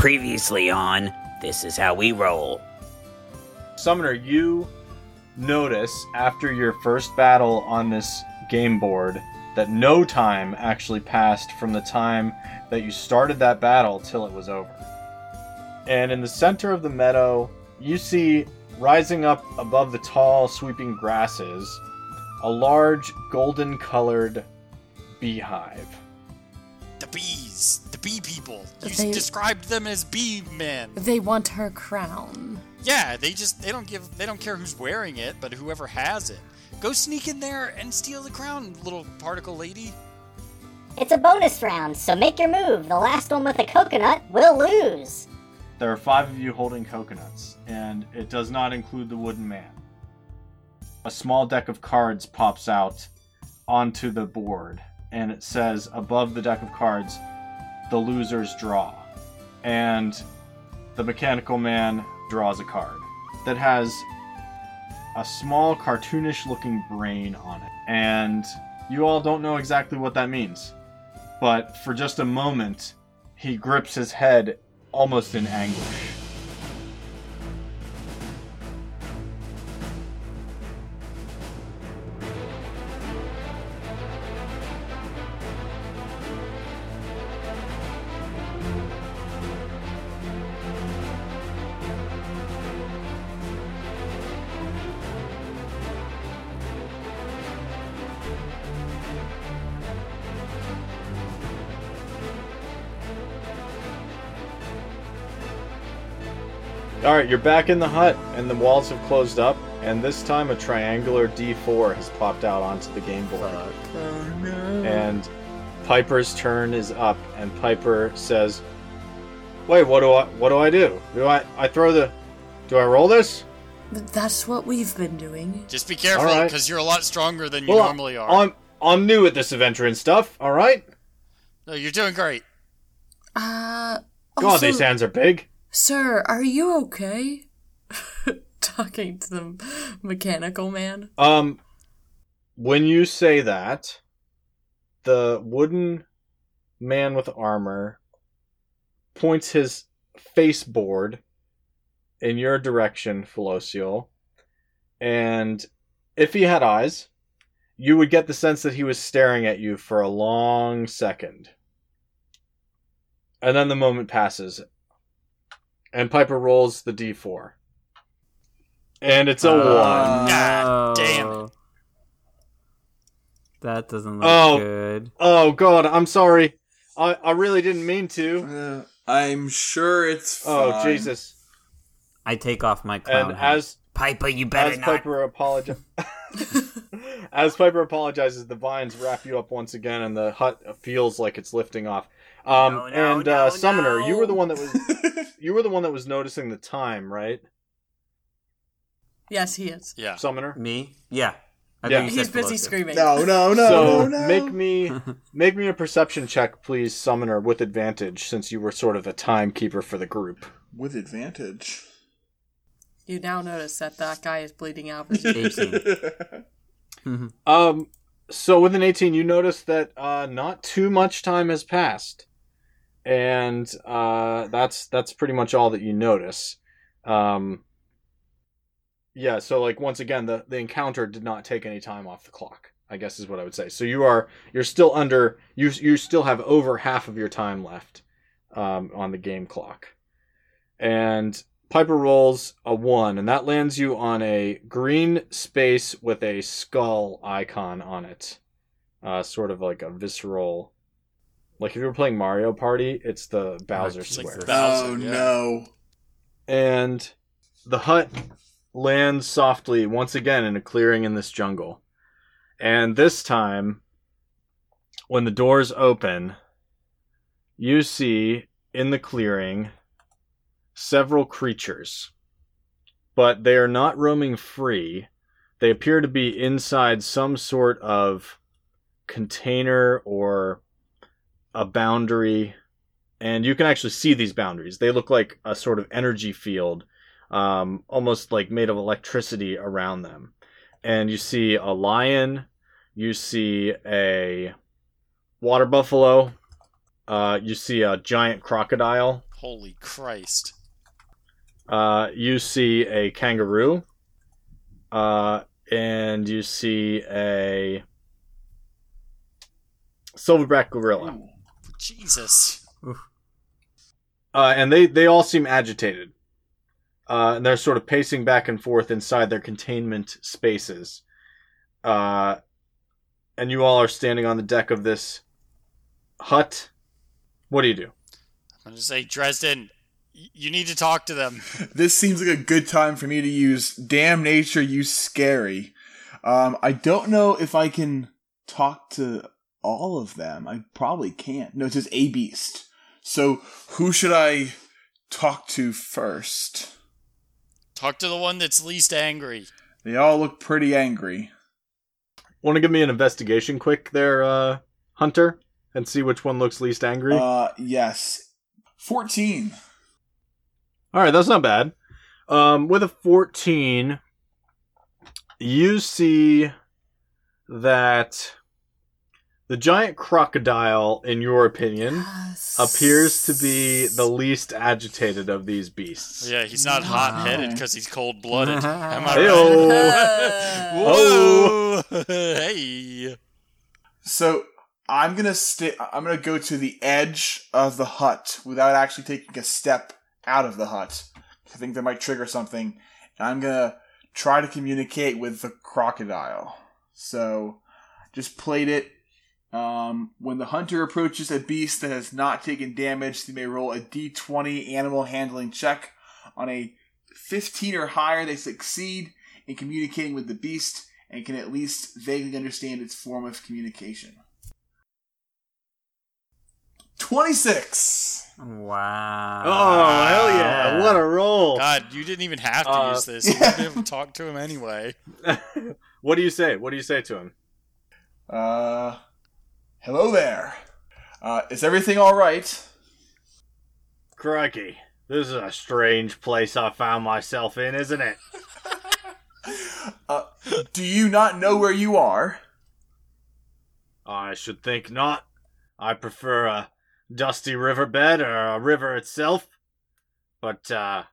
Previously on This Is How We Roll. Summoner, you notice after your first battle on this game board that no time actually passed from the time that you started that battle till it was over. And in the center of the meadow, you see rising up above the tall, sweeping grasses a large golden colored beehive. The bees, the bee people. You They- described them as bee men. They want her crown. Yeah, they just they don't give they don't care who's wearing it, but whoever has it. Go sneak in there and steal the crown, little particle lady. It's a bonus round, so make your move. The last one with a coconut will lose. There are five of you holding coconuts, and it does not include the wooden man. A small deck of cards pops out onto the board, and it says above the deck of cards, the losers draw. And the mechanical man draws a card that has a small cartoonish looking brain on it. And you all don't know exactly what that means. But for just a moment, he grips his head almost in anguish. All right, you're back in the hut, and the walls have closed up. And this time, a triangular D4 has popped out onto the game board. Oh, no. And Piper's turn is up, and Piper says, "Wait, what do I? What do I do? Do I? I throw the? Do I roll this? Th- That's what we've been doing. Just be careful, All right. because you're a lot stronger than you Well, normally are. I'm I'm new at this adventure and stuff. All right. No, you're doing great. Uh. God, also, these hands are big. Sir, are you okay? Talking to the mechanical man. Um, when you say that, the wooden man with armor points his face board in your direction, Felocial. And if he had eyes, you would get the sense that he was staring at you for a long second. And then the moment passes. And Piper rolls the d4. And it's a one. God damn it. Oh. That doesn't look Oh. good. Oh god, I'm sorry. I, I really didn't mean to. Uh, I'm sure it's fine. Oh Jesus. I take off my crown. And hat. as Piper, you better as not. Piper apologizes as Piper apologizes, the vines wrap you up once again and the hut feels like it's lifting off. Um No, no, and uh no, Summoner, you were the one that was you were the one that was noticing the time, right? Yes, he is. Yeah. Summoner? me? Yeah. I Yeah. He's busy screaming. no, no, no, so no. make me make me a perception check, please, Summoner, with advantage, since you were sort of the timekeeper for the group. with advantage. You now notice that that guy is bleeding out. 18. Mhm. Um, so with an 18, you notice that uh, not too much time has passed, and uh, that's that's pretty much all that you notice. Um, yeah, so like once again, the the encounter did not take any time off the clock. I guess is what I would say. So you are you're still under you you still have over half of your time left um, on the game clock, and Piper rolls a one, and that lands you on a green space with a skull icon on it. Uh, sort of like a visceral. Like if you were playing Mario Party, it's the Bowser Jesus. square. Bowser, oh yeah. no. And the hut lands softly once again in a clearing in this jungle. And this time, when the doors open, you see in the clearing several creatures. But they are not roaming free. They appear to be inside some sort of container or a boundary and you can actually see these boundaries. They look like a sort of energy field, um, almost like made of electricity around them. And you see a lion, you see a water buffalo, Uh, you see a giant crocodile. Holy Christ. Uh, you see a kangaroo. Uh, and you see a silverback gorilla. Jesus. Uh, and they, they all seem agitated. Uh, and they're sort of pacing back and forth inside their containment spaces. Uh, and you all are standing on the deck of this hut. What do you do? I'm gonna say, Dresden, y- you need to talk to them. This seems like a good time for me to use Damn Nature, You Scary. Um, I don't know if I can talk to all of them. I probably can't. No, it says a beast. So who should I talk to first? Talk to the one that's least angry. They all look pretty angry. Want to give me an investigation quick there, uh, Hunter? And see which one looks least angry? Uh, yes. 14. All right, that's not bad. Um, with a 14, you see that the giant crocodile, in your opinion, Yes. appears to be the least agitated of these beasts. Yeah, he's not hot headed because he's cold blooded. Am I Heyo. right? Whoa! hey. So I'm gonna stay. I'm gonna go to the edge of the hut without actually taking a step out of the hut. I think that might trigger something, and I'm gonna try to communicate with the crocodile. So, just played it. Um, when the hunter approaches a beast that has not taken damage, they may roll a d20 animal handling check. On a 15 or higher, they succeed in communicating with the beast and can at least vaguely understand its form of communication. 26! Wow. Oh, hell yeah. What a roll. God, you didn't even have to Uh, use this. You would be able to talk to him anyway. what do you say? What do you say to him? Uh, hello there. Uh, is everything alright? Crikey. This is a strange place I found myself in, isn't it? Uh, do you not know where you are? I should think not. I prefer a dusty riverbed or a river itself. But, uh,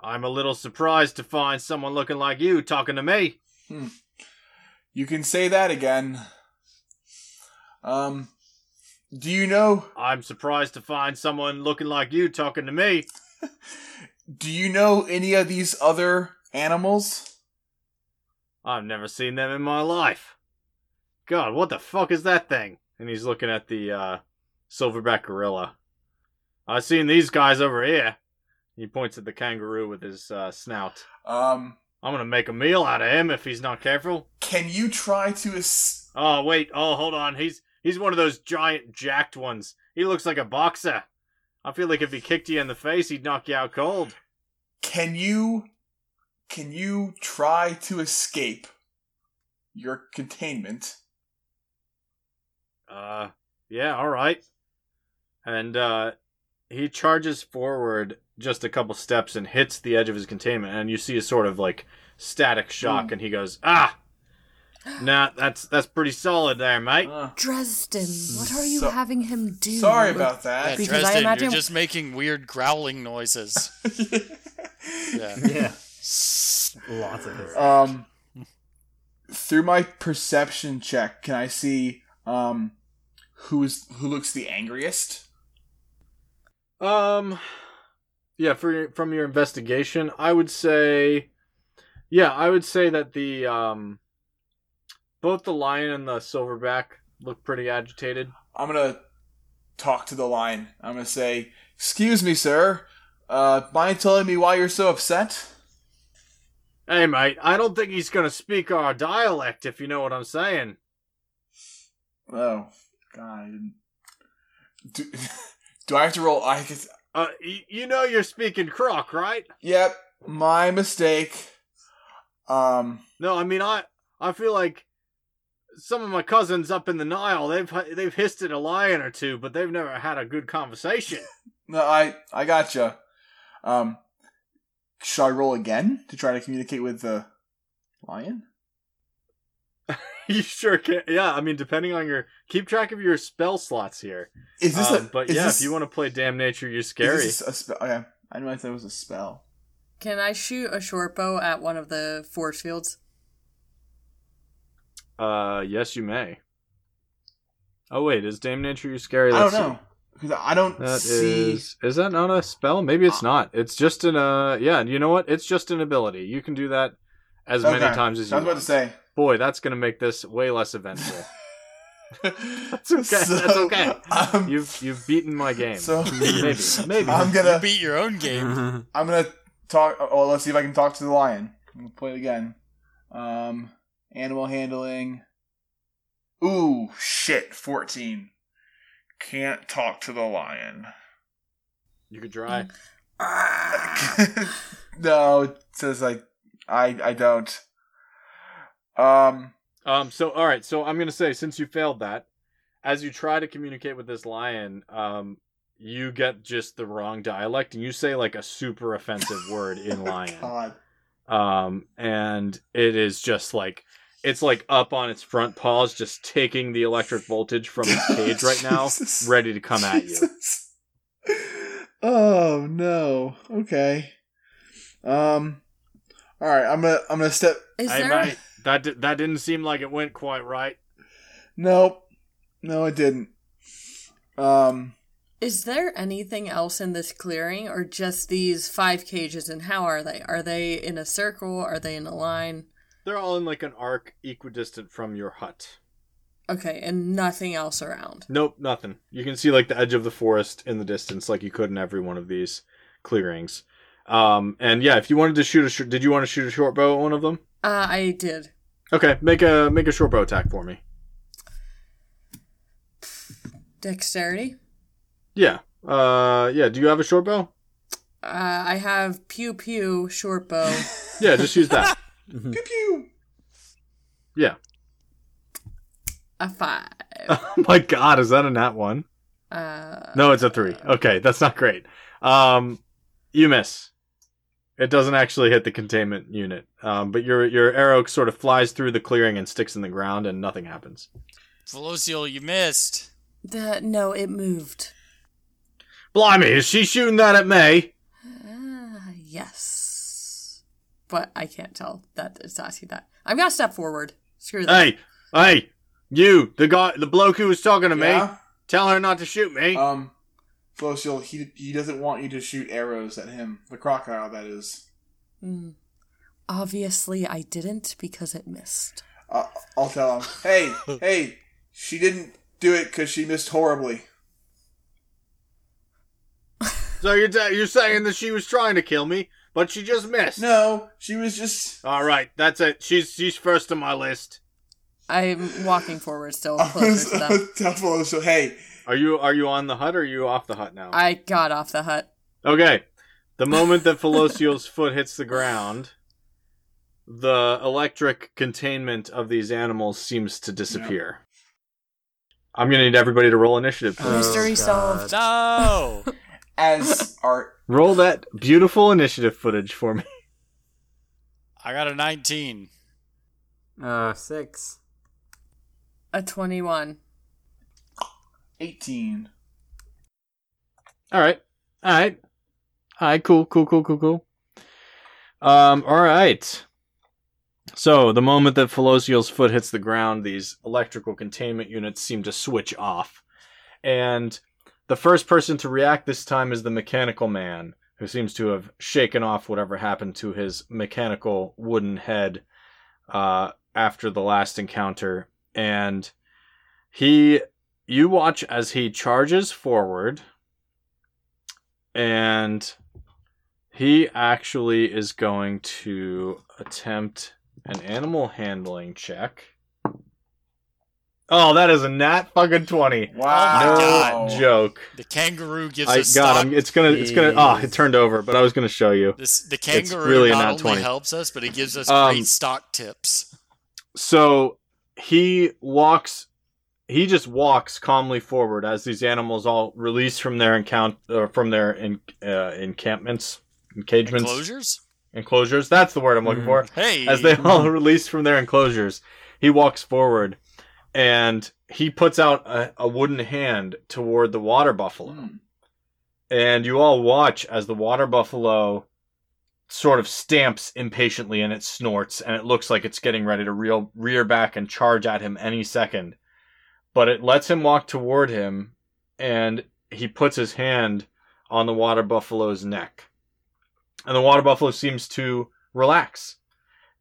I'm a little surprised to find someone looking like you talking to me. You can say that again. Um, do you know, I'm surprised to find someone looking like you talking to me. do you know any of these other animals? I've never seen them in my life. God, what the fuck is that thing? And he's looking at the uh, silverback gorilla. I've seen these guys over here. He points at the kangaroo with his uh, snout. Um, I'm gonna make a meal out of him if he's not careful. can you try to es- Oh wait, oh hold on. He's he's one of those giant jacked ones. He looks like a boxer. I feel like if he kicked you in the face, he'd knock you out cold. can you can you try to escape your containment? Uh, yeah, all right. And uh, he charges forward just a couple steps and hits the edge of his containment, and you see a sort of like static shock, Mm. and he goes, "Ah, nah, that's that's pretty solid there, mate." Uh, Dresden, what are you So- having him do? sorry about Yeah, that. Because I Dresden, imagine- you're just making weird growling noises. Yeah. Yeah. Lots of his. um, through my perception check, can I see um who is who looks the angriest? Um, yeah, for your, from your investigation, I would say, yeah, I would say that the um, both the lion and the silverback look pretty agitated. I'm gonna talk to the lion. I'm gonna say, "Excuse me, sir. Uh, mind telling me why you're so upset?" Hey, mate, I don't think he's gonna speak our dialect, if you know what I'm saying. Oh, God, Do, do I have to roll? I guess, Uh, you know you're speaking croc, right? Yep, my mistake. Um, No, I mean I I feel like some of my cousins up in the Nile they've they've hissed at a lion or two, but they've never had a good conversation. no, I I gotcha. Um, should I roll again to try to communicate with the lion? you sure can. Yeah, I mean, depending on your keep track of your spell slots here. Is this Um, a? but is yeah, this, if you want to play Damn Nature, You're is Scary. this a spell? Okay, I didn't realize that was a spell. Can I shoot a short bow at one of the force fields? Uh, yes, you may. Oh wait, is Damn Nature You're Scary? I don't know because I don't That see. is is that not a spell? Maybe it's not. It's just an uh yeah, you know what? It's just an ability. You can do that as many times as I you was about want. to say. Boy, that's gonna make this way less eventful. That's okay. So, that's okay. um, You've you've beaten my game. So maybe. Maybe. I'm gonna beat your own game. I'm gonna talk. Oh, let's see if I can talk to the lion. I'm gonna play it again. Um, animal handling. Ooh, shit, fourteen. Can't talk to the lion. You could try. no, it says like I I don't. Um, Um so all right, so I'm gonna say since you failed that, as you try to communicate with this lion, um, you get just the wrong dialect and you say like a super offensive word in lion. God. um and it is just like it's like up on its front paws just taking the electric voltage from its cage right now ready to come at you Oh no. Okay. Um. All right. I'm gonna. I'm gonna step. Is hey there mate that di- that didn't seem like it went quite right Nope. No, it didn't. Um. is there anything else in this clearing or just these five cages and how are they? Are they in a circle? Are they in a line? They're all in like an arc equidistant from your hut Okay, and nothing else around. nope nothing you can see like the edge of the forest in the distance like you could in every one of these clearings um and yeah if you wanted to shoot a sh- did you want to shoot a short bow at one of them Uh I did. okay make a make a short bow attack for me Dexterity. yeah uh yeah do you have a short bow Uh I have pew pew short bow. yeah just use that Pew pew. yeah a five. Oh my god, is that a nat one? Uh No, it's a three. Okay, that's not great. Um, you miss. It doesn't actually hit the containment unit, um, but your your arrow sort of flies through the clearing and sticks in the ground, and nothing happens. Felocial, you missed. the no, it moved. Blimey, is she shooting that at me? Uh, yes. But I can't tell that it's asking that. I'm gonna step forward. Screw that. Hey, hey, you, the guy, the bloke who was talking to me. Tell her not to shoot me. Um. Felocial, he he doesn't want you to shoot arrows at him. The crocodile, that is. Hmm. Obviously, I didn't because it missed. Uh, I'll tell him. Hey, hey, she didn't do it because she missed horribly. so you're t- you're saying that she was trying to kill me, but she just missed. No, she was just. All right, that's it. She's she's first on my list. I'm walking forward still I closer was, to I them. was tell hey, Are you are you on the hut or are you off the hut now? I got off the hut. Okay. The moment that Felocial's foot hits the ground, the electric containment of these animals seems to disappear. I'm gonna need everybody to roll initiative. please. Oh, Mystery God. solved. No. as art. Roll that beautiful initiative footage for me. I got a 19. Uh, six. A 21. 18. All right. All right. All right. Cool. Cool. Cool. Cool. Cool. Um. All right. So the moment that Felocial's foot hits the ground, these electrical containment units seem to switch off, and the first person to react this time is the mechanical man, who seems to have shaken off whatever happened to his mechanical wooden head uh, after the last encounter, and he. You watch as he charges forward and he actually is going to attempt an animal handling check. Oh, that is a nat fucking twenty. Wow. No God. joke. The kangaroo gives I us God, stock. I'm, it's gonna, it's gonna. Ah, it turned over, but I was gonna show you. This the kangaroo really a not only 20. helps us, but it gives us Um, great stock tips. So he walks. He just walks calmly forward as these animals all release from their encount uh, from their in, uh, encampments, engagements, Enclosures? enclosures. That's the word I'm looking Mhm. for. Hey, as they all release from their enclosures. he walks forward and he puts out a, a wooden hand toward the water buffalo. Hmm. And you all watch as the water buffalo sort of stamps impatiently and it snorts and it looks like it's getting ready to reel, rear back and charge at him any second. But it lets him walk toward him and he puts his hand on the water buffalo's neck. And the water buffalo seems to relax.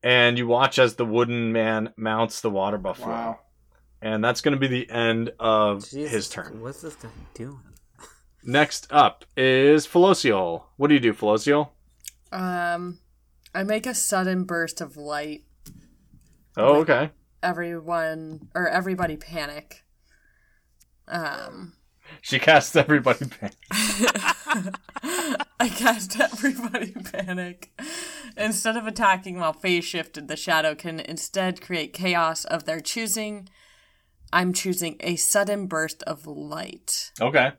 And you watch as the wooden man mounts the water buffalo. Wow. And that's going to be the end of Jesus, his turn. What's this guy doing? Next up is Felocial. What do you do, Felocial? Um, I make a sudden burst of light. Oh, okay. Everyone or everybody panic. Um, She casts everybody back. I cast everybody panic. Instead of attacking while phase shifted, the shadow can instead create chaos of their choosing. I'm choosing a sudden burst of light. Okay.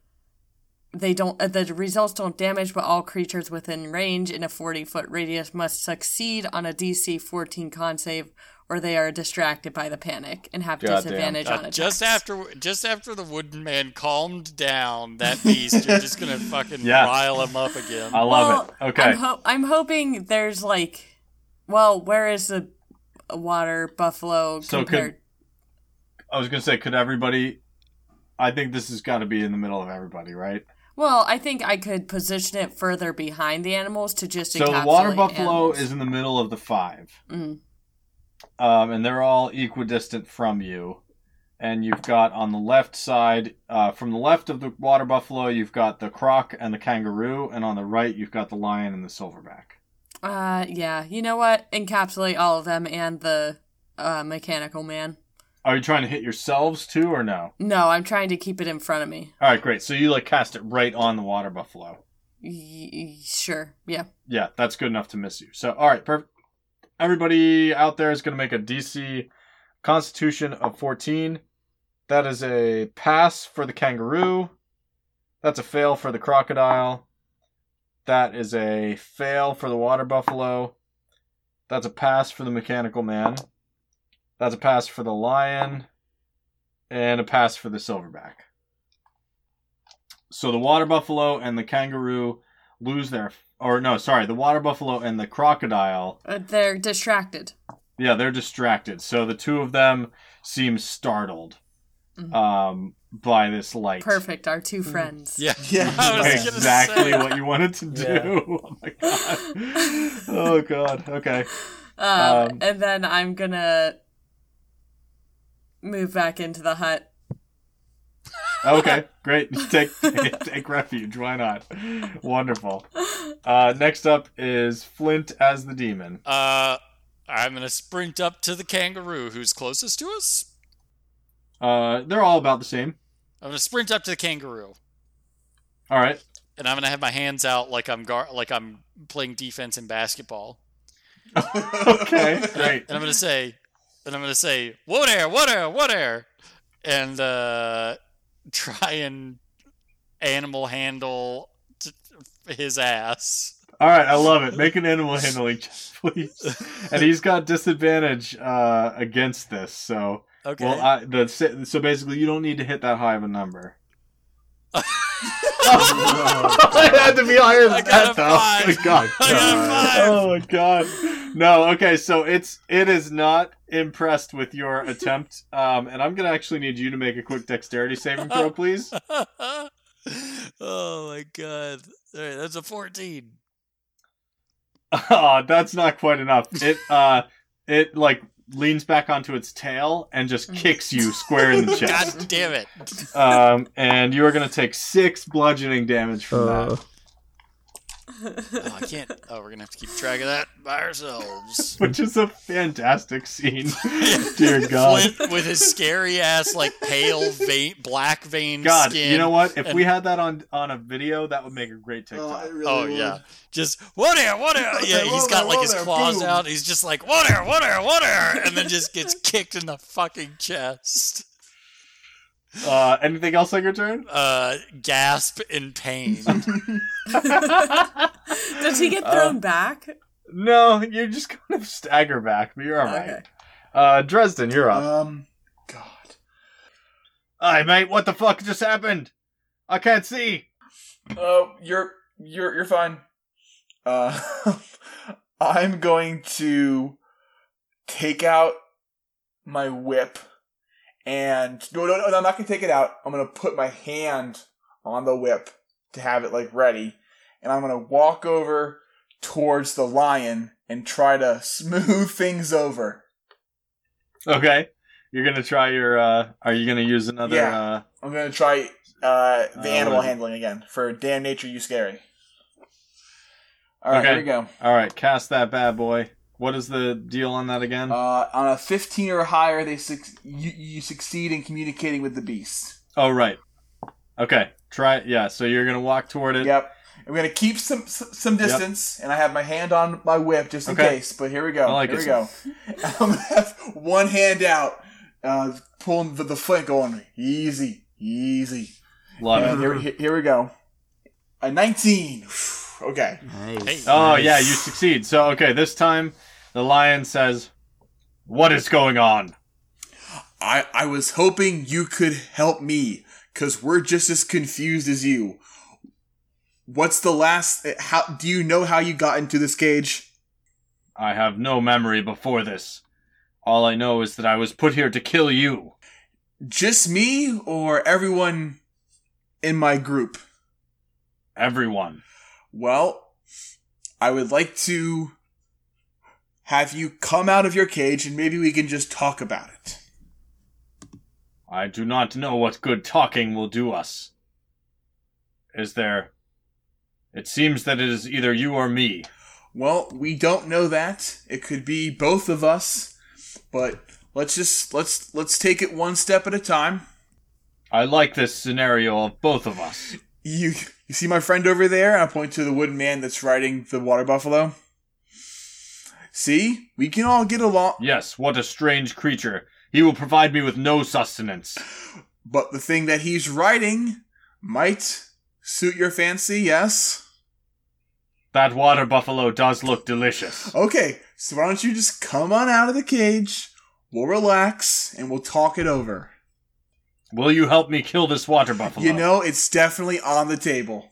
They don't. Uh, the results don't damage, but all creatures within range in a 40 foot radius must succeed on a DC 14 con save, or they are distracted by the panic and have Goddamn. disadvantage Uh, on attacks. just after just after the wooden man calmed down that beast, you're just gonna fucking Yes. rile him up again. I love Well, it. Okay. I'm, ho- I'm hoping there's like, well, where is the water buffalo So could- compared? I was going to say, could everybody. I think this has got to be in the middle of everybody, right? Well, I think I could position it further behind the animals to just So the water buffalo animals. is in the middle of the five. Mm. Um, and they're all equidistant from you. And you've got on the left side, uh, from the left of the water buffalo, you've got the croc and the kangaroo, and on the right, you've got the lion and the silverback. Uh, yeah. You know what? Encapsulate all of them and the uh, mechanical man. Are you trying to hit yourselves too, or no? No, I'm trying to keep it in front of me. All right, great. So you like cast it right on the water buffalo. Y- sure. Yeah. Yeah, that's good enough to miss you. So, all right, perfect. Everybody out there is going to make a DC Constitution of 14. That is a pass for the kangaroo. That's a fail for the crocodile. That is a fail for the water buffalo. That's a pass for the mechanical man. That's a pass for the lion. And a pass for the silverback. So the water buffalo and the kangaroo lose their or no, sorry, the water buffalo and the crocodile. Uh, they're distracted. Yeah, they're distracted. So the two of them seem startled Mhm. um, by this light. Perfect. Our two friends. yeah, Yeah. I was Exactly say. what you wanted to do. Oh my god. Oh god. Okay. Um, Um, and then I'm gonna move back into the hut. Okay. Great. Take take refuge. Why not? Wonderful. Uh, next up is Flint as the demon. Uh, I'm gonna sprint up to the kangaroo who's closest to us. Uh, they're all about the same. I'm gonna sprint up to the kangaroo, All right. and I'm gonna have my hands out like I'm gar- like I'm playing defense in basketball. Okay. Great. And I'm gonna say, and I'm gonna say, "What air? What air? What air?" And uh, try and animal handle t- his ass. All right, I love it. Make an animal handling check, please. And he's got disadvantage uh, against this, so Okay. well, I, the so basically you don't need to hit that high of a number. it had to be higher than I got that, a though. Oh my god. I got a five. Oh my god. No, okay, so it's it is not impressed with your attempt, um, and I'm gonna actually need you to make a quick dexterity saving throw, please. oh my god! All right, that's a 14. Oh, that's not quite enough. It uh it like leans back onto its tail and just kicks you square in the chest. God damn it! Um and you are gonna take six bludgeoning damage from Uh, that. Oh, I can't. Oh, we're gonna have to keep track of that by ourselves. Which is a fantastic scene. Dear God. Flint with his scary ass, like pale vein, black vein God, skin. you know what? If and- we had that on on a video, that would make a great Oh, TikTok. I really Oh yeah, just what air, what air? Yeah, he's got like his claws out. He's just like what air, what air, what air, and then just gets kicked in the fucking chest. Uh, anything else on your turn? Uh, gasp in pain. Does he get thrown back? No, you just kind of stagger back, but you're all right. Okay. Uh, Dresden, you're up. Um, God. Hi, mate. What the fuck just happened? I can't see. Oh, you're you're you're fine. Uh, I'm going to take out my whip and no, no, no, I'm not gonna take it out. I'm gonna put my hand on the whip to have it like ready, and I'm gonna walk over towards the lion and try to smooth things over. Okay. You're gonna try your. uh Are you gonna use another? Yeah. uh I'm gonna try uh, the Uh, animal what is it? handling again for damn nature you scary. All right, Okay. here we go. All right, cast that bad boy. What is the deal on that again? Uh, on a 15 or higher, they suc you, you succeed in communicating with the beast. oh, right. Okay, try it. Yeah, so you're gonna walk toward it. Yep. I'm gonna keep some some some distance, and I have my hand on my whip just in Okay. case. But here we go. I like here it. we go. I'm gonna have one hand out, uh, pulling the, the flank, going easy, easy. Love And it. here, here, here we go. A 19. okay. Nice. Oh Nice. yeah, you succeed. So okay, this time the lion says, "What is going on?" I I was hoping you could help me because we're just as confused as you. What's the last? Eh, how do you know how you got into this cage? I have no memory before this. All I know is that I was put here to kill you. Just me or everyone in my group? Everyone. Well, I would like to have you come out of your cage and maybe we can just talk about it. I do not know what good talking will do us. Is there. It seems that it is either you or me. Well, we don't know that. It could be both of us, but let's just let's let's take it one step at a time. I like this scenario of both of us. You you see my friend over there? I point to the wooden man that's riding the water buffalo. See, we can all get along. Yes, what a strange creature. He will provide me with no sustenance. But the thing that he's writing might suit your fancy, yes? That water buffalo does look delicious. Okay, so why don't you just come on out of the cage? We'll relax and we'll talk it over. Will you help me kill this water buffalo? You know, it's definitely on the table.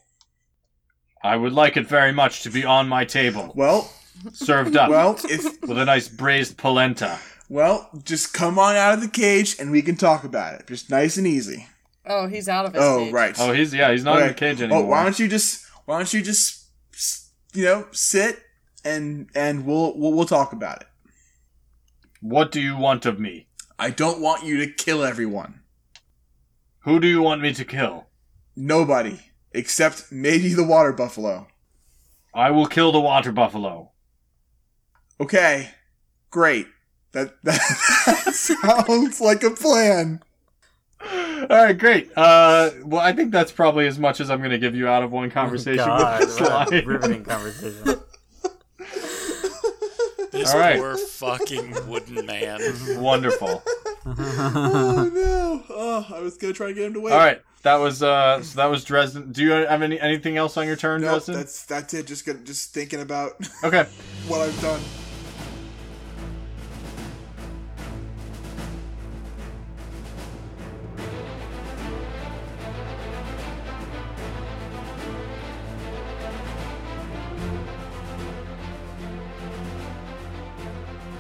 I would like it very much to be on my table, Well, served up well, if with a nice braised polenta. well, just come on out of the cage and we can talk about it. Just nice and easy. Oh, he's out of his Oh, cage. right. Oh, he's yeah, he's not in the cage Oh, anymore. why don't you just why don't you just you know sit and and we'll we'll, we'll talk about it. What do you want of me? I don't want you to kill everyone. Who do you want me to kill? Nobody except maybe the water buffalo. I will kill the water buffalo. Okay, great. That that, that sounds like a plan. All right, great. Uh, well, I think that's probably as much as I'm going to give you out of one conversation God, with this what a riveting conversation. This All right. poor fucking wooden man. Wonderful. Oh no! Oh, I was gonna try to get him to wait. All right, that was uh, so that was Dresden. Do you have any anything else on your turn, Nope, Dresden? that's that's it. Just gonna, just thinking about Okay. what I've done.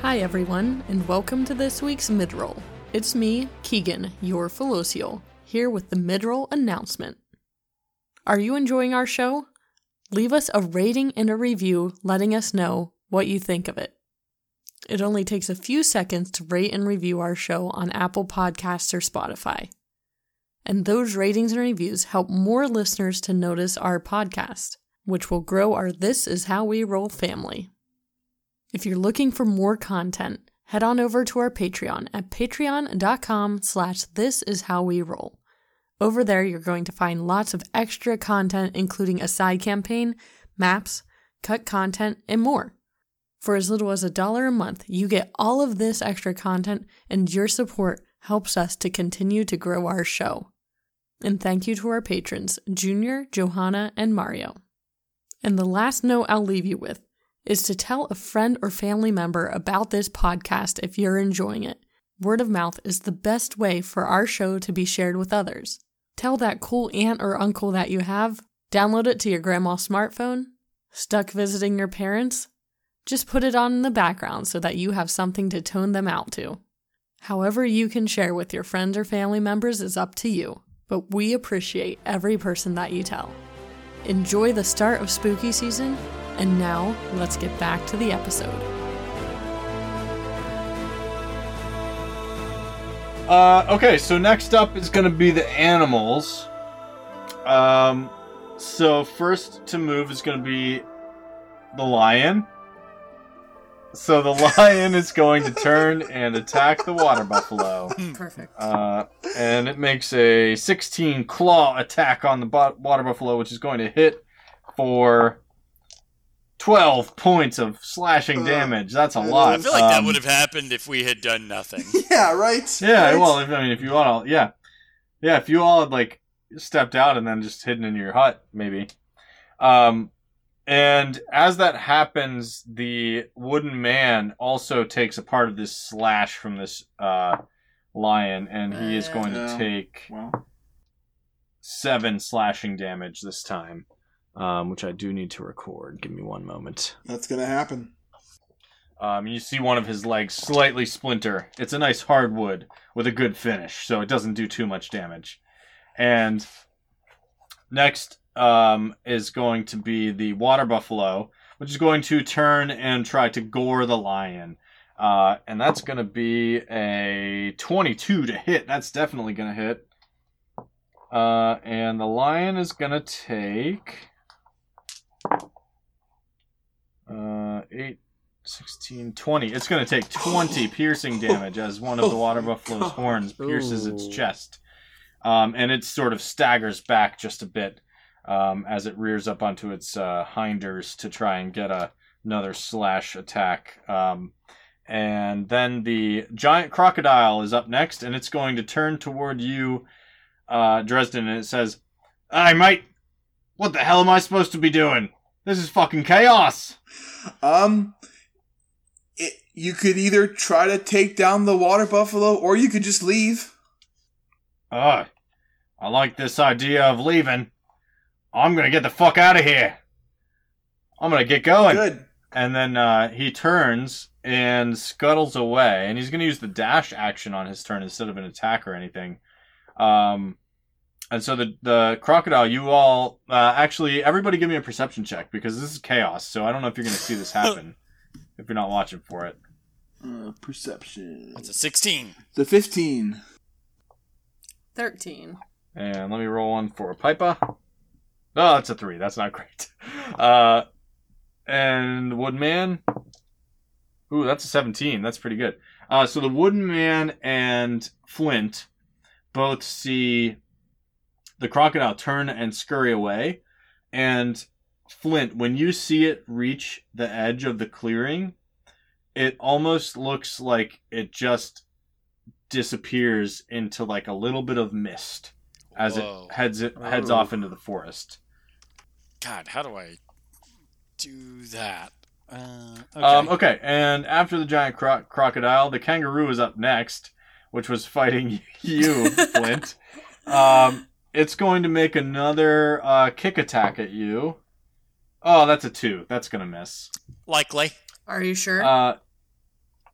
Hi, everyone, and welcome to this week's midroll. It's me, Keegan, your Felocial, here with the midroll announcement. Are you enjoying our show? Leave us a rating and a review letting us know what you think of it. It only takes a few seconds to rate and review our show on Apple Podcasts or Spotify. And those ratings and reviews help more listeners to notice our podcast, which will grow our This Is How We Roll family. If you're looking for more content, head on over to our Patreon at patreon.com slash this is how we roll. Over there, you're going to find lots of extra content, including a side campaign, maps, cut content, and more. For as little as a dollar a month, you get all of this extra content, and your support helps us to continue to grow our show. And thank you to our patrons, Junior, Johanna, and Mario. And the last note I'll leave you with is to tell a friend or family member about this podcast if you're enjoying it. Word of mouth is the best way for our show to be shared with others. Tell that cool aunt or uncle that you have, download it to your grandma's smartphone, stuck visiting your parents, just put it on in the background so that you have something to tone them out to. However, you can share with your friends or family members is up to you, but we appreciate every person that you tell. Enjoy the start of spooky season, and now let's get back to the episode. Uh, okay, so next up is going to be the animals. Um, so first to move is going to be the lion. So the lion is going to turn and attack the water buffalo. Perfect. Uh, and it makes a 16 claw attack on the bu- water buffalo, which is going to hit for 12 points of slashing Uh, damage. That's a I lot. I feel like that Um, would have happened if we had done nothing. Yeah, right. Yeah, right? well, if, I mean, if you all, yeah, yeah, if you all had like stepped out and then just hidden in your hut, maybe. Um, and as that happens, the wooden man also takes a part of this slash from this uh, lion, and he is going to take well, seven slashing damage this time, um, which I do need to record. Give me one moment. that's gonna happen. Um, you see one of his legs slightly splinter. It's a nice hardwood with a good finish, so it doesn't do too much damage. And next um, is going to be the water buffalo, which is going to turn and try to gore the lion. Uh, and that's going to be a 22 to hit. That's definitely going to hit. Uh, and the lion is going to take uh, 8, 16, 20. It's going to take 20 piercing damage as one of the water buffalo's horns pierces its chest. Um, and it sort of staggers back just a bit um, as it rears up onto its uh, hinders to try and get a, another slash attack. Um, and then the giant crocodile is up next, and it's going to turn toward you, uh, Dresden, and it says, I might. What the hell am I supposed to be doing? This is fucking chaos. Um, it, you could either try to take down the water buffalo, or you could just leave. Ugh. I like this idea of leaving. I'm gonna get the fuck out of here. I'm gonna get going. Good. And then uh, he turns and scuttles away, and he's gonna use the dash action on his turn instead of an attack or anything. Um, and so the the crocodile, you all uh, actually everybody give me a perception check because this is chaos. So I don't know if you're gonna see this happen if you're not watching for it. Uh, perception. That's a 16. The fifteen. 13. And let me roll one for Piper. Oh, that's a three. That's not great. Uh, and Woodman. Ooh, that's a 17. That's pretty good. Uh, so the Wooden Man and Flint both see the crocodile turn and scurry away. And Flint, when you see it reach the edge of the clearing, it almost looks like it just disappears into like a little bit of mist as Whoa. it heads it heads Oh. off into the forest. God, how do I do that? Uh, okay. Um, okay, and after the giant cro- crocodile, the kangaroo is up next, which was fighting you, Flint. um, it's going to make another uh, kick attack at you. Oh, that's a two. That's gonna miss. Likely. Are you sure? Uh,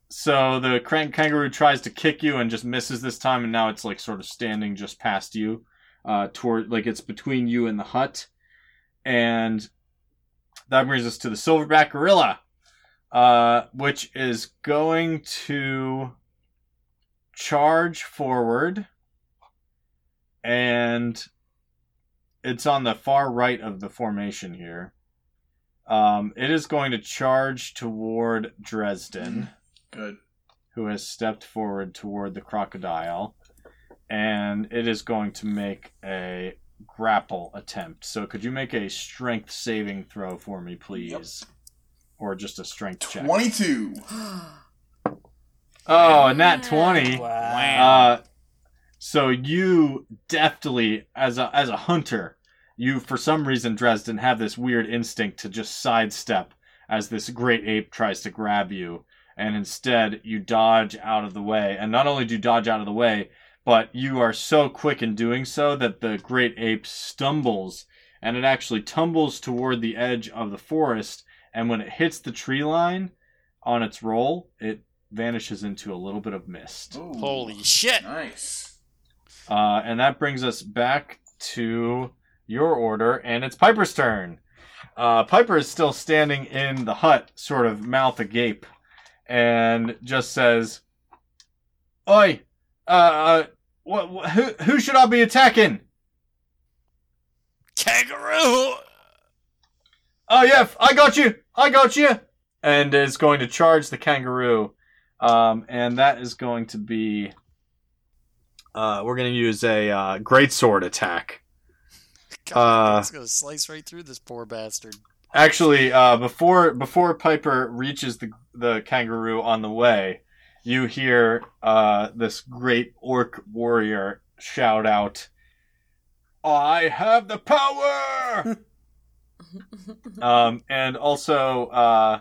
so the crank kangaroo tries to kick you and just misses this time, and now it's like sort of standing just past you, uh, toward like it's between you and the hut, and that brings us to the silverback gorilla, uh, which is going to charge forward, and it's on the far right of the formation here. Um, it is going to charge toward Dresden, Good. who has stepped forward toward the crocodile, and it is going to make a grapple attempt. So, could you make a strength saving throw for me, please? Or just a strength check? Twenty-two. Oh, a nat 20. Wow. Uh, so you deftly, as a as a hunter, you for some reason Dresden have this weird instinct to just sidestep as this great ape tries to grab you, and instead you dodge out of the way. And not only do you dodge out of the way, but you are so quick in doing so that the great ape stumbles and it actually tumbles toward the edge of the forest. And when it hits the tree line on its roll, it vanishes into a little bit of mist. Ooh, Holy shit! Nice. Uh, and that brings us back to your order, and it's Piper's turn. Uh, Piper is still standing in the hut, sort of mouth agape, and just says, "Oi, uh, uh what, what, who, who should I be attacking?" Kangaroo! Oh yeah, I got you, I got you, and is going to charge the kangaroo, um, and that is going to be. Uh, we're going to use a uh, greatsword attack. God, Uh, it's gonna slice right through this poor bastard. Actually, uh, before before Piper reaches the the kangaroo on the way, you hear uh, this great orc warrior shout out, "I have the power!" um, and also uh,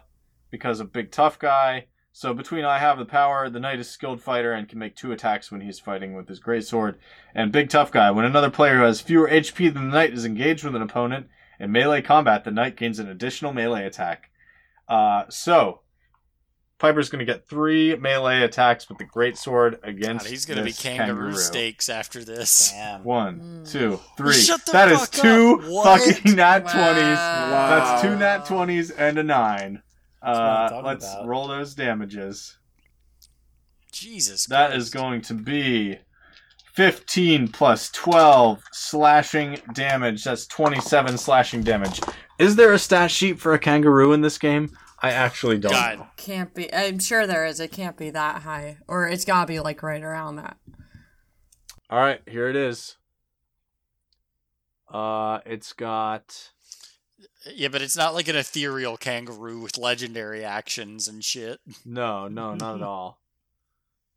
because a big tough guy. So between I have the power, the knight is skilled fighter and can make two attacks when he's fighting with his great sword, and big tough guy. When another player who has fewer HP than the knight is engaged with an opponent in melee combat, the knight gains an additional melee attack. Uh, so Piper's going to get three melee attacks with the great sword against. God, he's gonna be this kangaroo, stakes after this. Damn. One, Mm. two, three. Shut the That is fuck two up. What? fucking nat Wow. twenties. Wow. That's two nat twenties and a nine. That's what I'm Uh, let's about. roll those damages. Jesus. That Christ. is going to be 15 plus 12 slashing damage. That's 27 slashing damage. Is there a stat sheet for a kangaroo in this game? I actually don't. God. Can't be. I'm sure there is. It can't be that high, or it's gotta be like right around that. All right, here it is. Uh, it's got Yeah, but it's not like an ethereal kangaroo with legendary actions and shit. no, no, not at all.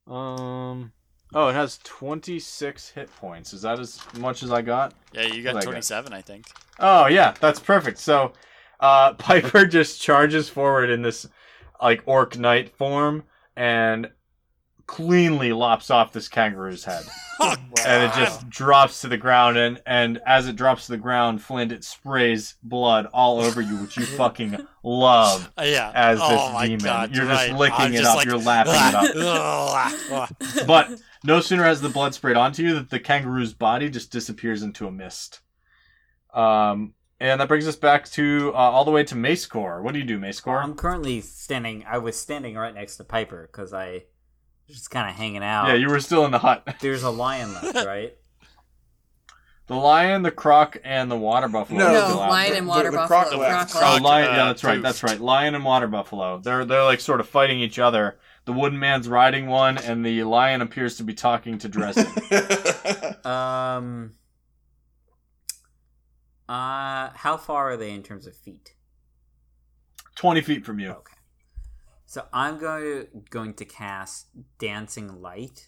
Um, oh, it has 26 hit points. Is that as much as I got? Yeah, you got What I got? 27, I think. Oh yeah, that's perfect. So uh Piper just charges forward in this like orc knight form and cleanly lops off this kangaroo's head. Oh, And it just drops to the ground and and as it drops to the ground, Flint it sprays blood all over you, which you fucking love Uh, yeah. as this oh demon. God, you're just licking I'm it just up, like, you're lapping it up. up. But no sooner has the blood sprayed onto you that the kangaroo's body just disappears into a mist. Um, and that brings us back to uh, all the way to Mace Core. What do you do, Mace Core? I'm currently standing. I was standing right next to Piper because I was just kind of hanging out. yeah, you were still in the hut. There's a lion left, right? The lion, the croc, and the water buffalo. No, No, lion and water the buffalo. croc left. croc Oh, lion. uh, Yeah, that's right. That's right. Lion and water buffalo. They're they're like sort of fighting each other. The wooden man's riding one, and the lion appears to be talking to Dresden. Um. Uh, how far are they in terms of feet? Twenty feet from you. Okay. So I'm going to going to cast Dancing Light.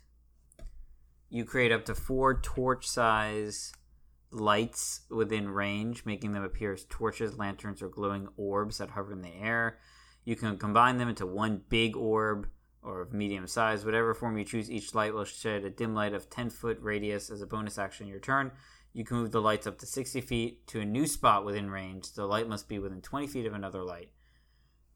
You create up to four torch size lights within range, making them appear as torches, lanterns, or glowing orbs that hover in the air. You can combine them into one big orb or of medium size, whatever form you choose. Each light will shed a dim light of 10 foot radius as a bonus action in your turn. You can move the lights up to 60 feet to a new spot within range. The light must be within 20 feet of another light.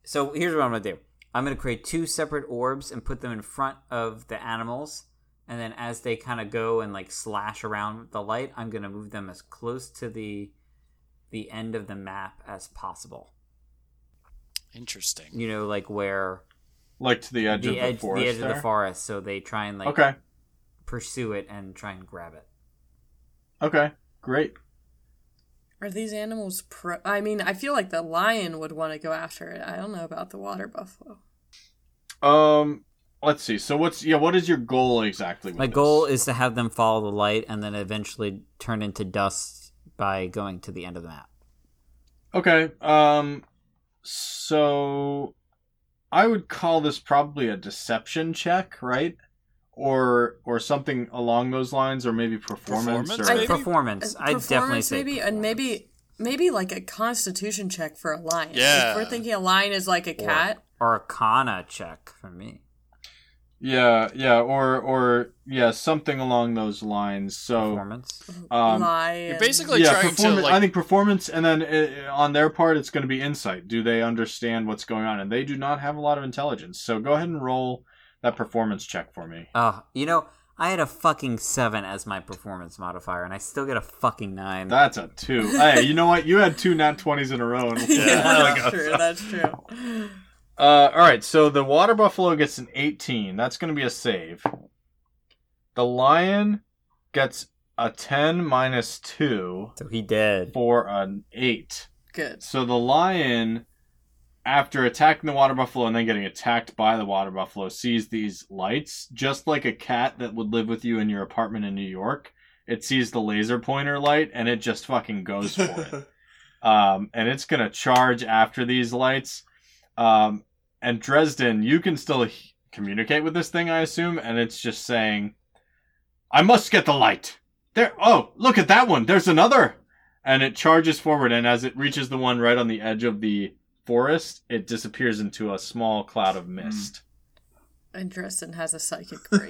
So here's what I'm going to do I'm going to create two separate orbs and put them in front of the animals. And then as they kind of go and like slash around the light, I'm going to move them as close to the the end of the map as possible. Interesting. You know, like where Like to the edge the of the edge, forest. the edge of the forest, so they try and like Okay. pursue it and try and grab it. Okay. Great. Are these animals pro? I mean, I feel like the lion would want to go after it. I don't know about the water buffalo. Um, let's see. So what's yeah? What is your goal exactly? With My this? goal is to have them follow the light and then eventually turn into dust by going to the end of the map. Okay. Um. So, I would call this probably a deception check, right? Or or something along those lines, or maybe performance. Performance, or, I maybe? Performance. I'd definitely performance say maybe, and maybe maybe like a constitution check for a lion. Yeah. If we're thinking a lion is like a cat. Or Arcana check for me. Yeah, yeah, or or yeah, something along those lines. So Performance. um, lion. You're basically yeah, trying to like I think performance, and then uh, on their part, it's going to be insight. Do they understand what's going on? And they do not have a lot of intelligence. So go ahead and roll that performance check for me. Oh, you know, I had a fucking seven as my performance modifier, and I still get a fucking nine. That's a two. hey, you know what? You had two nat twenties in a row. And yeah, that's true. That's true. Uh, all right, so the water buffalo gets an 18. That's going to be a save. The lion gets a 10 minus 2 so he dead. for an 8. Good. So the lion, after attacking the water buffalo and then getting attacked by the water buffalo, sees these lights, just like a cat that would live with you in your apartment in New York. It sees the laser pointer light and it just fucking goes for it. um, and it's gonna charge after these lights. Um, and Dresden, you can still communicate with this thing, I assume, and it's just saying, "I must get the light." There. Oh, look at that one. There's another. And it charges forward, and as it reaches the one right on the edge of the forest, it disappears into a small cloud of mist. And Dresden has a psychic break.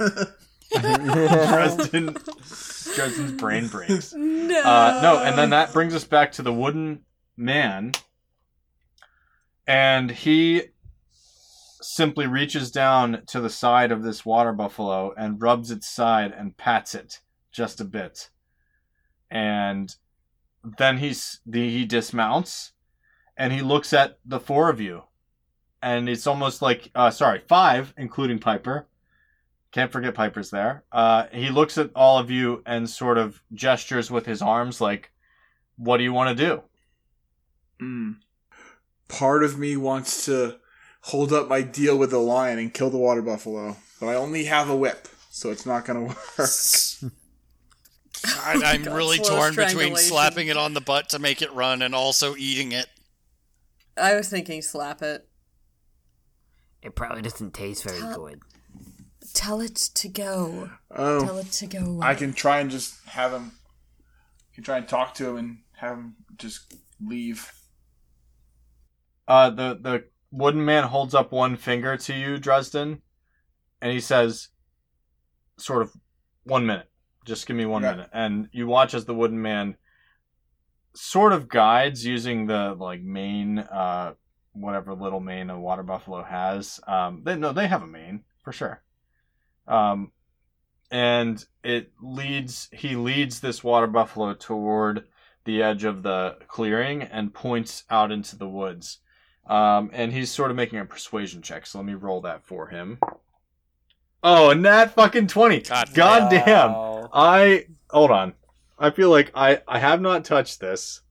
Dresden, Dresden's brain breaks. no. Uh, no, and then that brings us back to the wooden man. And he simply reaches down to the side of this water buffalo and rubs its side and pats it just a bit. And then he's the, he dismounts and he looks at the four of you. And it's almost like uh sorry, five, including Piper. Can't forget Piper's there. Uh, he looks at all of you and sort of gestures with his arms, like, "What do you want to do?" Mm. Part of me wants to hold up my deal with the lion and kill the water buffalo, but I only have a whip, so it's not going to work. I, I'm God, really torn between slapping it on the butt to make it run and also eating it. I was thinking slap it. It probably doesn't taste very Tell- good. Tell it to go. Oh, Tell it to go. I can try and just have him. I can try and talk to him and have him just leave. Uh, the the wooden man holds up one finger to you, Dresden, and he says, "Sort of, one minute. Just give me one Yeah. minute." And you watch as the wooden man sort of guides using the like mane, uh, whatever little mane a water buffalo has. Um, they no, they have a mane for sure. Um, and it leads. He leads this water buffalo toward the edge of the clearing and points out into the woods. Um, and he's sort of making a persuasion check, so let me roll that for him. Oh, and that fucking 20. God God damn. I hold on. I feel like I I have not touched this.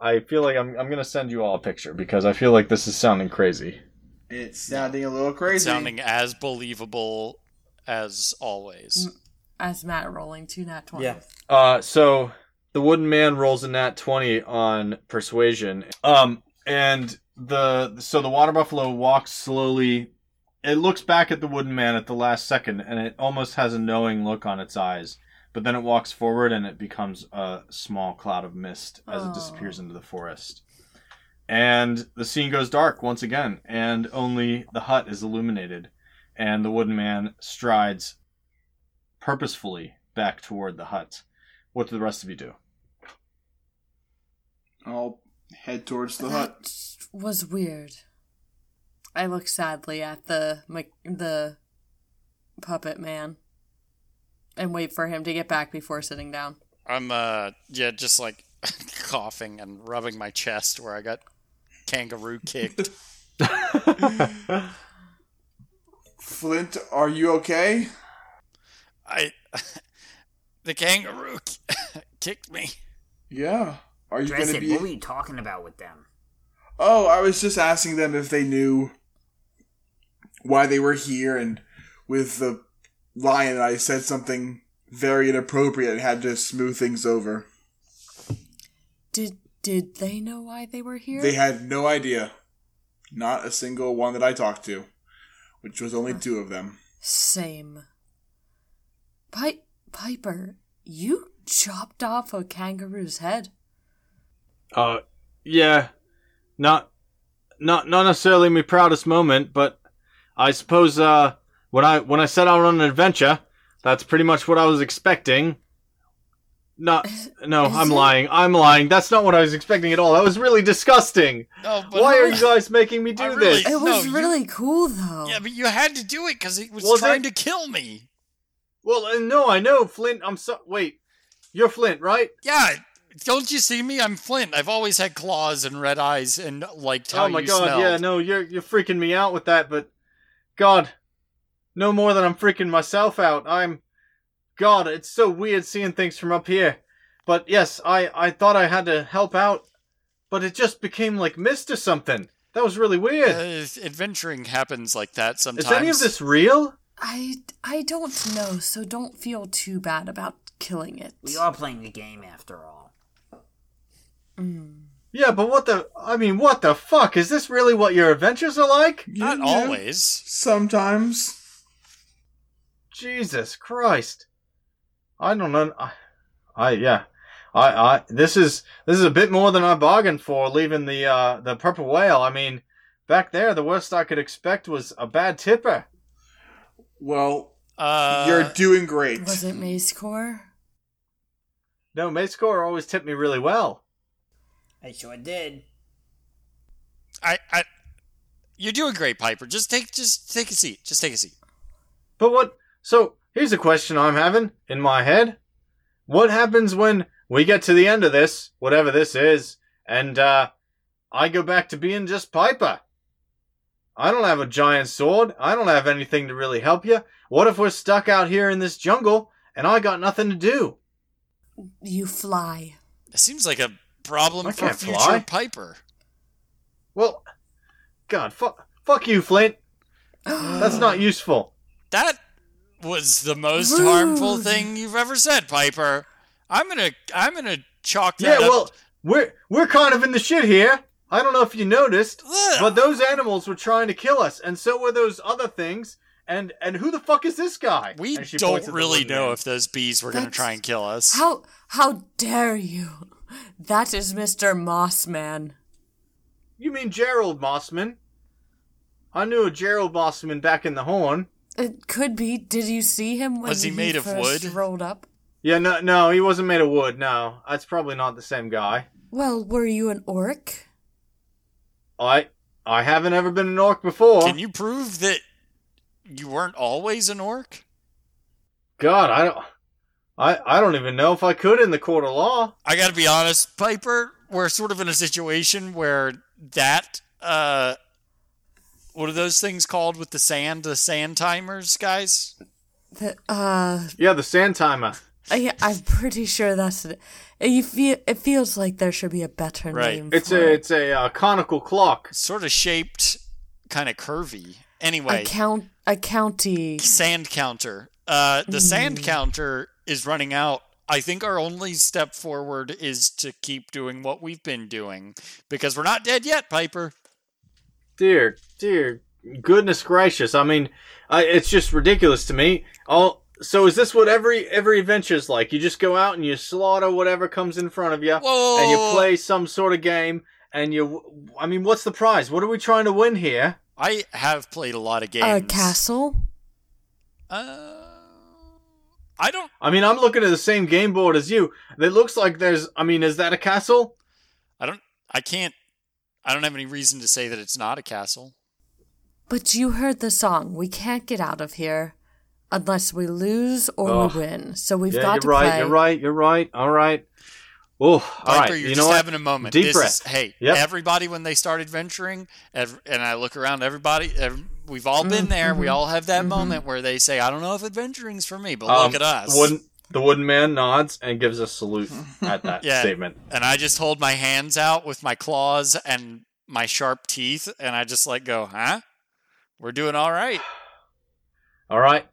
I feel like I'm I'm gonna send you all a picture because I feel like this is sounding crazy. It's sounding a little crazy. Sounding as believable as always. As Matt rolling two nat 20. Yeah. Uh, so the wooden man rolls a nat twenty on persuasion. Um, and the so the water buffalo walks slowly. It looks back at the wooden man at the last second, and it almost has a knowing look on its eyes. But then it walks forward, and it becomes a small cloud of mist as it Oh. disappears into the forest. And the scene goes dark once again, and only the hut is illuminated, and the wooden man strides purposefully back toward the hut. What do the rest of you do? I'll head towards the hut. Was weird. I look sadly at the mic- the puppet man and wait for him to get back before sitting down. I'm uh yeah, just like coughing and rubbing my chest where I got kangaroo kicked. Flint, are you okay? I the kangaroo kicked me. Yeah. Are you going to be? what were you talking about with them? Oh, I was just asking them if they knew why they were here, and with the lion, I said something very inappropriate and had to smooth things over. Did did they know why they were here? They had no idea. Not a single one that I talked to, which was only two of them. Same. Pi- Piper, you chopped off a kangaroo's head. Uh, yeah, not, not, not necessarily my proudest moment, but I suppose uh, when I when I set out on an adventure, that's pretty much what I was expecting. Not, no, is I'm it? lying. I'm lying. That's not what I was expecting at all. That was really disgusting. No, but Why are you guys making me do I really- this? It No, was you- really cool though. Yeah, but you had to do it because he was Well, trying then- to kill me. Well, uh, no, I know, Flint. I'm so. Wait, you're Flint, right? Yeah, don't you see me? I'm Flint. I've always had claws and red eyes and liked how oh my you god, smelled. yeah, no, you're you're freaking me out with that, but God, no more than I'm freaking myself out. I'm God, it's so weird seeing things from up here. But yes, I I thought I had to help out, but it just became like mist or something. That was really weird. Uh, adventuring happens like that sometimes. Is any of this real? I I don't know, so don't feel too bad about killing it. We are playing a game after all. Yeah, but what the? I mean, what the fuck? Is this really what your adventures are like? Not Yeah, always. Sometimes. Jesus Christ. I don't know. I, I yeah. I, I, this is, this is a bit more than I bargained for leaving the, uh, the purple whale. I mean, back there, the worst I could expect was a bad tipper. Well, Uh, you're doing great. Was it Maze Core? No, Macecore always tipped me really well. I sure did. I, I, you're doing great, Piper. Just take, just take a seat. Just take a seat. But what, so here's a question I'm having in my head. What happens when we get to the end of this, whatever this is, and, uh, I go back to being just Piper? I don't have a giant sword. I don't have anything to really help you. What if we're stuck out here in this jungle and I got nothing to do? You fly. It seems like a problem I for can't future fly. Piper. Well, God, fuck, fuck you, Flint. That's not useful. That was the most Rude. harmful thing you've ever said, Piper. I'm gonna, I'm gonna chalk Yeah, that up. Yeah, well, we're we're kind of in the shit here. I don't know if you noticed, Ugh. but those animals were trying to kill us, and so were those other things. And and who the fuck is this guy? we don't points at the really know man. if those bees were gonna try and kill us. How how dare you? That is Mr. Mossman. You mean Gerald Mossman? I knew a Gerald Mossman back in the Horn. It could be. Did you see him when Was he made of first wood? rolled up? Yeah, no, no, he wasn't made of wood. No, that's probably not the same guy. Well, were you an orc? I I haven't ever been an orc before. Can you prove that you weren't always an orc? God, I don't. I, I don't even know if I could in the court of law. I gotta be honest, Piper, we're sort of in a situation where that, uh, what are those things called with the sand, the sand timers, guys? The, uh, Yeah, the sand timer. I, I'm pretty sure that's it. You feel it feels like there should be a better Right. name. It's for a it. it's a uh, conical clock. Sort of shaped, kind of curvy. Anyway, a count a county. sand counter. Uh, the Hmm. sand counter is running out. I think our only step forward is to keep doing what we've been doing because we're not dead yet, Piper. Dear, dear, goodness gracious! I mean, I, it's just ridiculous to me. All so is this what every every adventure is like? You just go out and you slaughter whatever comes in front of you, Whoa! and you play some sort of game. And you, I mean, what's the prize? What are we trying to win here? I have played a lot of games. A castle. Uh, I don't. I mean, I'm looking at the same game board as you. It looks like there's. I mean, is that a castle? I don't. I can't. I don't have any reason to say that it's not a castle. But you heard the song. We can't get out of here unless we lose or Ugh. we win. So we've yeah, got you're to right. play. You're right. You're right. All right. Oh, all Piper, right. you're You just know what? having a moment. Deep this breath. Is, hey, Yep. everybody, when they start adventuring, ev- and I look around, everybody, ev- we've all been Mm, there. We mm-hmm. all have that moment where they say, "I don't know if adventuring's for me," but Um, look at us. The wooden, the wooden man nods and gives a salute at that Yeah. statement. and I just hold my hands out with my claws and my sharp teeth, and I just like go, "Huh? We're doing all right." All right.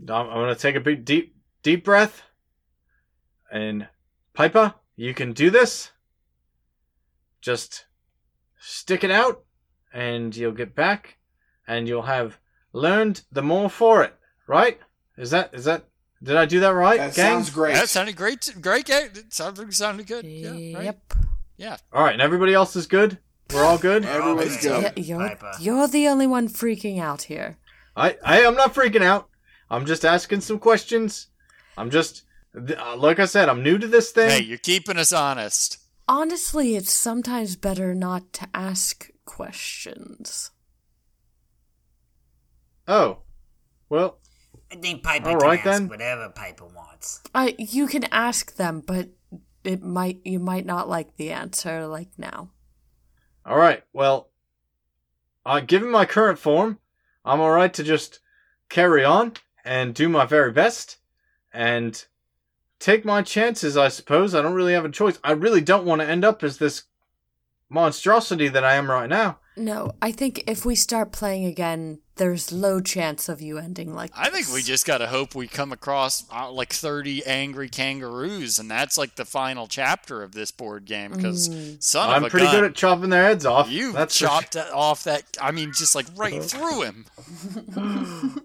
I'm, I'm going to take a big, deep, deep breath. And Piper, you can do this. Just stick it out, and you'll get back, and you'll have learned the more for it. Right? Is that is that? Did I do that right, That gang? sounds great. That sounded great. Great game. It sounded, sounded good. Yeah, right. Yep. Yeah. All right, and everybody else is good. We're all good. Everyone's Okay. good. Yeah, you're, you're the only one freaking out here. I, I am not freaking out. I'm just asking some questions. I'm just, uh, like I said, I'm new to this thing. Hey, you're keeping us honest. Honestly, it's sometimes better not to ask questions. Oh, well, I think Piper All can right, ask then. whatever Piper wants. I you can ask them, but it might you might not like the answer like now. all right. Well, uh, given my current form, I'm all right to just carry on and do my very best and take my chances. I suppose I don't really have a choice. I really don't want to end up as this monstrosity that I am right now. No, I think if we start playing again, there's low chance of you ending like I think we just gotta hope we come across uh, like 30 angry kangaroos, and that's like the final chapter of this board game. Because Mm. son I'm of a pretty gun, good at chopping their heads off. you That's chopped that off that. I mean, just like Uh-huh. right through him.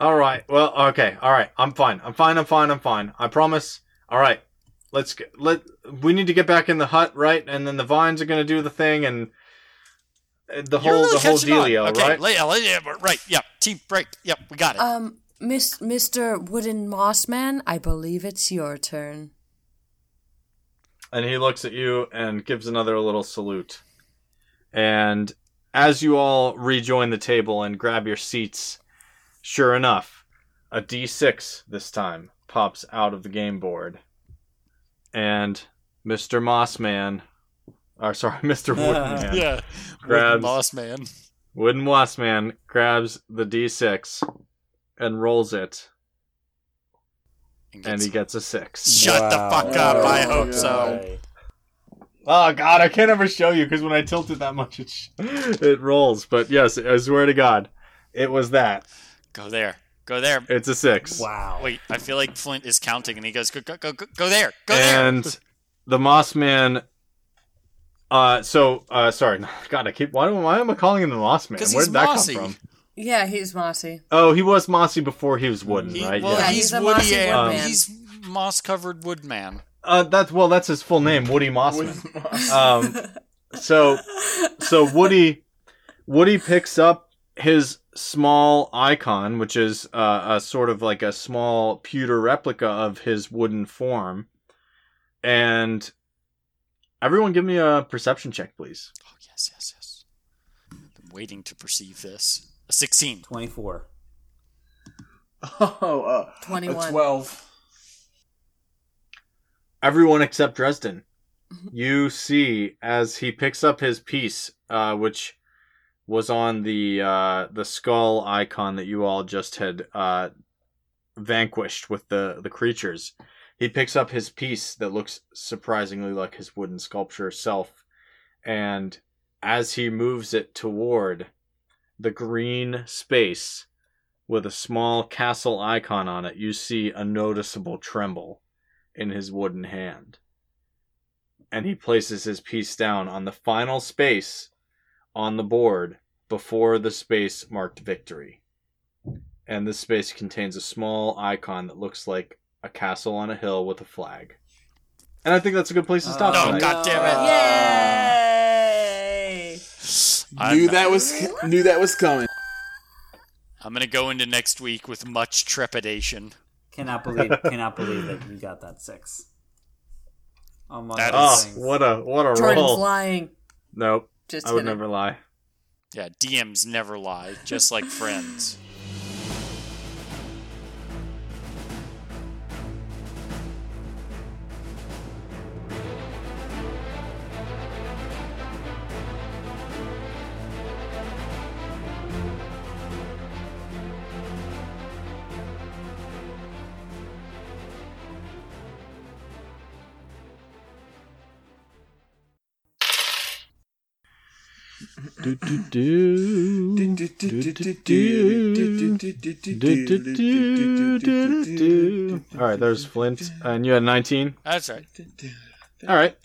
All right. Well, okay. All right. I'm fine. I'm fine. I'm fine. I'm fine. I promise. All right. Let's get, let we need to get back in the hut, right? And then the vines are going to do the thing and the whole really the whole catching dealio, okay, right? la- yeah, right. Yep. Team break. Yep. We got it. Um, Miss Mr. Wooden Moss Man, I believe it's your turn. and he looks at you and gives another little salute. And as you all rejoin the table and grab your seats, sure enough, a D6 this time pops out of the game board. And Mr. Mossman, or sorry, Mr. Woodman, yeah. grabs- Boss man. Wooden Mossman grabs the D6 and rolls it, and he gets a 6. Shut the fuck up. I Wow. hope so. Oh god, I can't ever show you because when I tilt it that much, it sh- it rolls. But yes, I swear to God, it was that. Go there. Go there. It's a six. Wow. Wait, I feel like Flint is counting, and he goes, "Go, go, go, go, go there, go there." and the Moss Man. Uh, so uh, sorry, God, I keep why, why am I calling him the Moss Man? 'Cause Where he's did that mossy. come from? Yeah, he's mossy. Oh, he was mossy before he was wooden, He- right? well, yeah. Yeah, he's, he's a woody. mossy and- woodman. he's moss-covered woodman. Uh, that's well, that's his full name, Woody Mossman. Um, so so Woody Woody picks up his small icon, which is uh, a sort of like a small pewter replica of his wooden form, and everyone, give me a perception check, please. Oh yes, yes, yes. Been waiting to perceive this. A sixteen. 24. Oh, uh, a 12. Everyone except Dresden. You see as he picks up his piece, uh, which was on the uh, the skull icon that you all just had uh, vanquished with the the creatures. He picks up his piece that looks surprisingly like his wooden sculpture self, and as he moves it toward the green space with a small castle icon on it, you see a noticeable tremble in his wooden hand. And he places his piece down on the final space on the board before the space marked victory. And this space contains a small icon that looks like a castle on a hill with a flag. And I think that's a good place to stop No, tonight. God damn it. Yay! I'm, Knew that was knew that was coming. I'm gonna go into next week with much trepidation. Cannot believe cannot believe that you got that six. On one That of those Oh, things. what a what a Jordan's roll! lying. Nope, Just I would kidding. never lie. Yeah, DMs never lie, just like friends. All right, there's Flint, and you had 19. That's right. All right.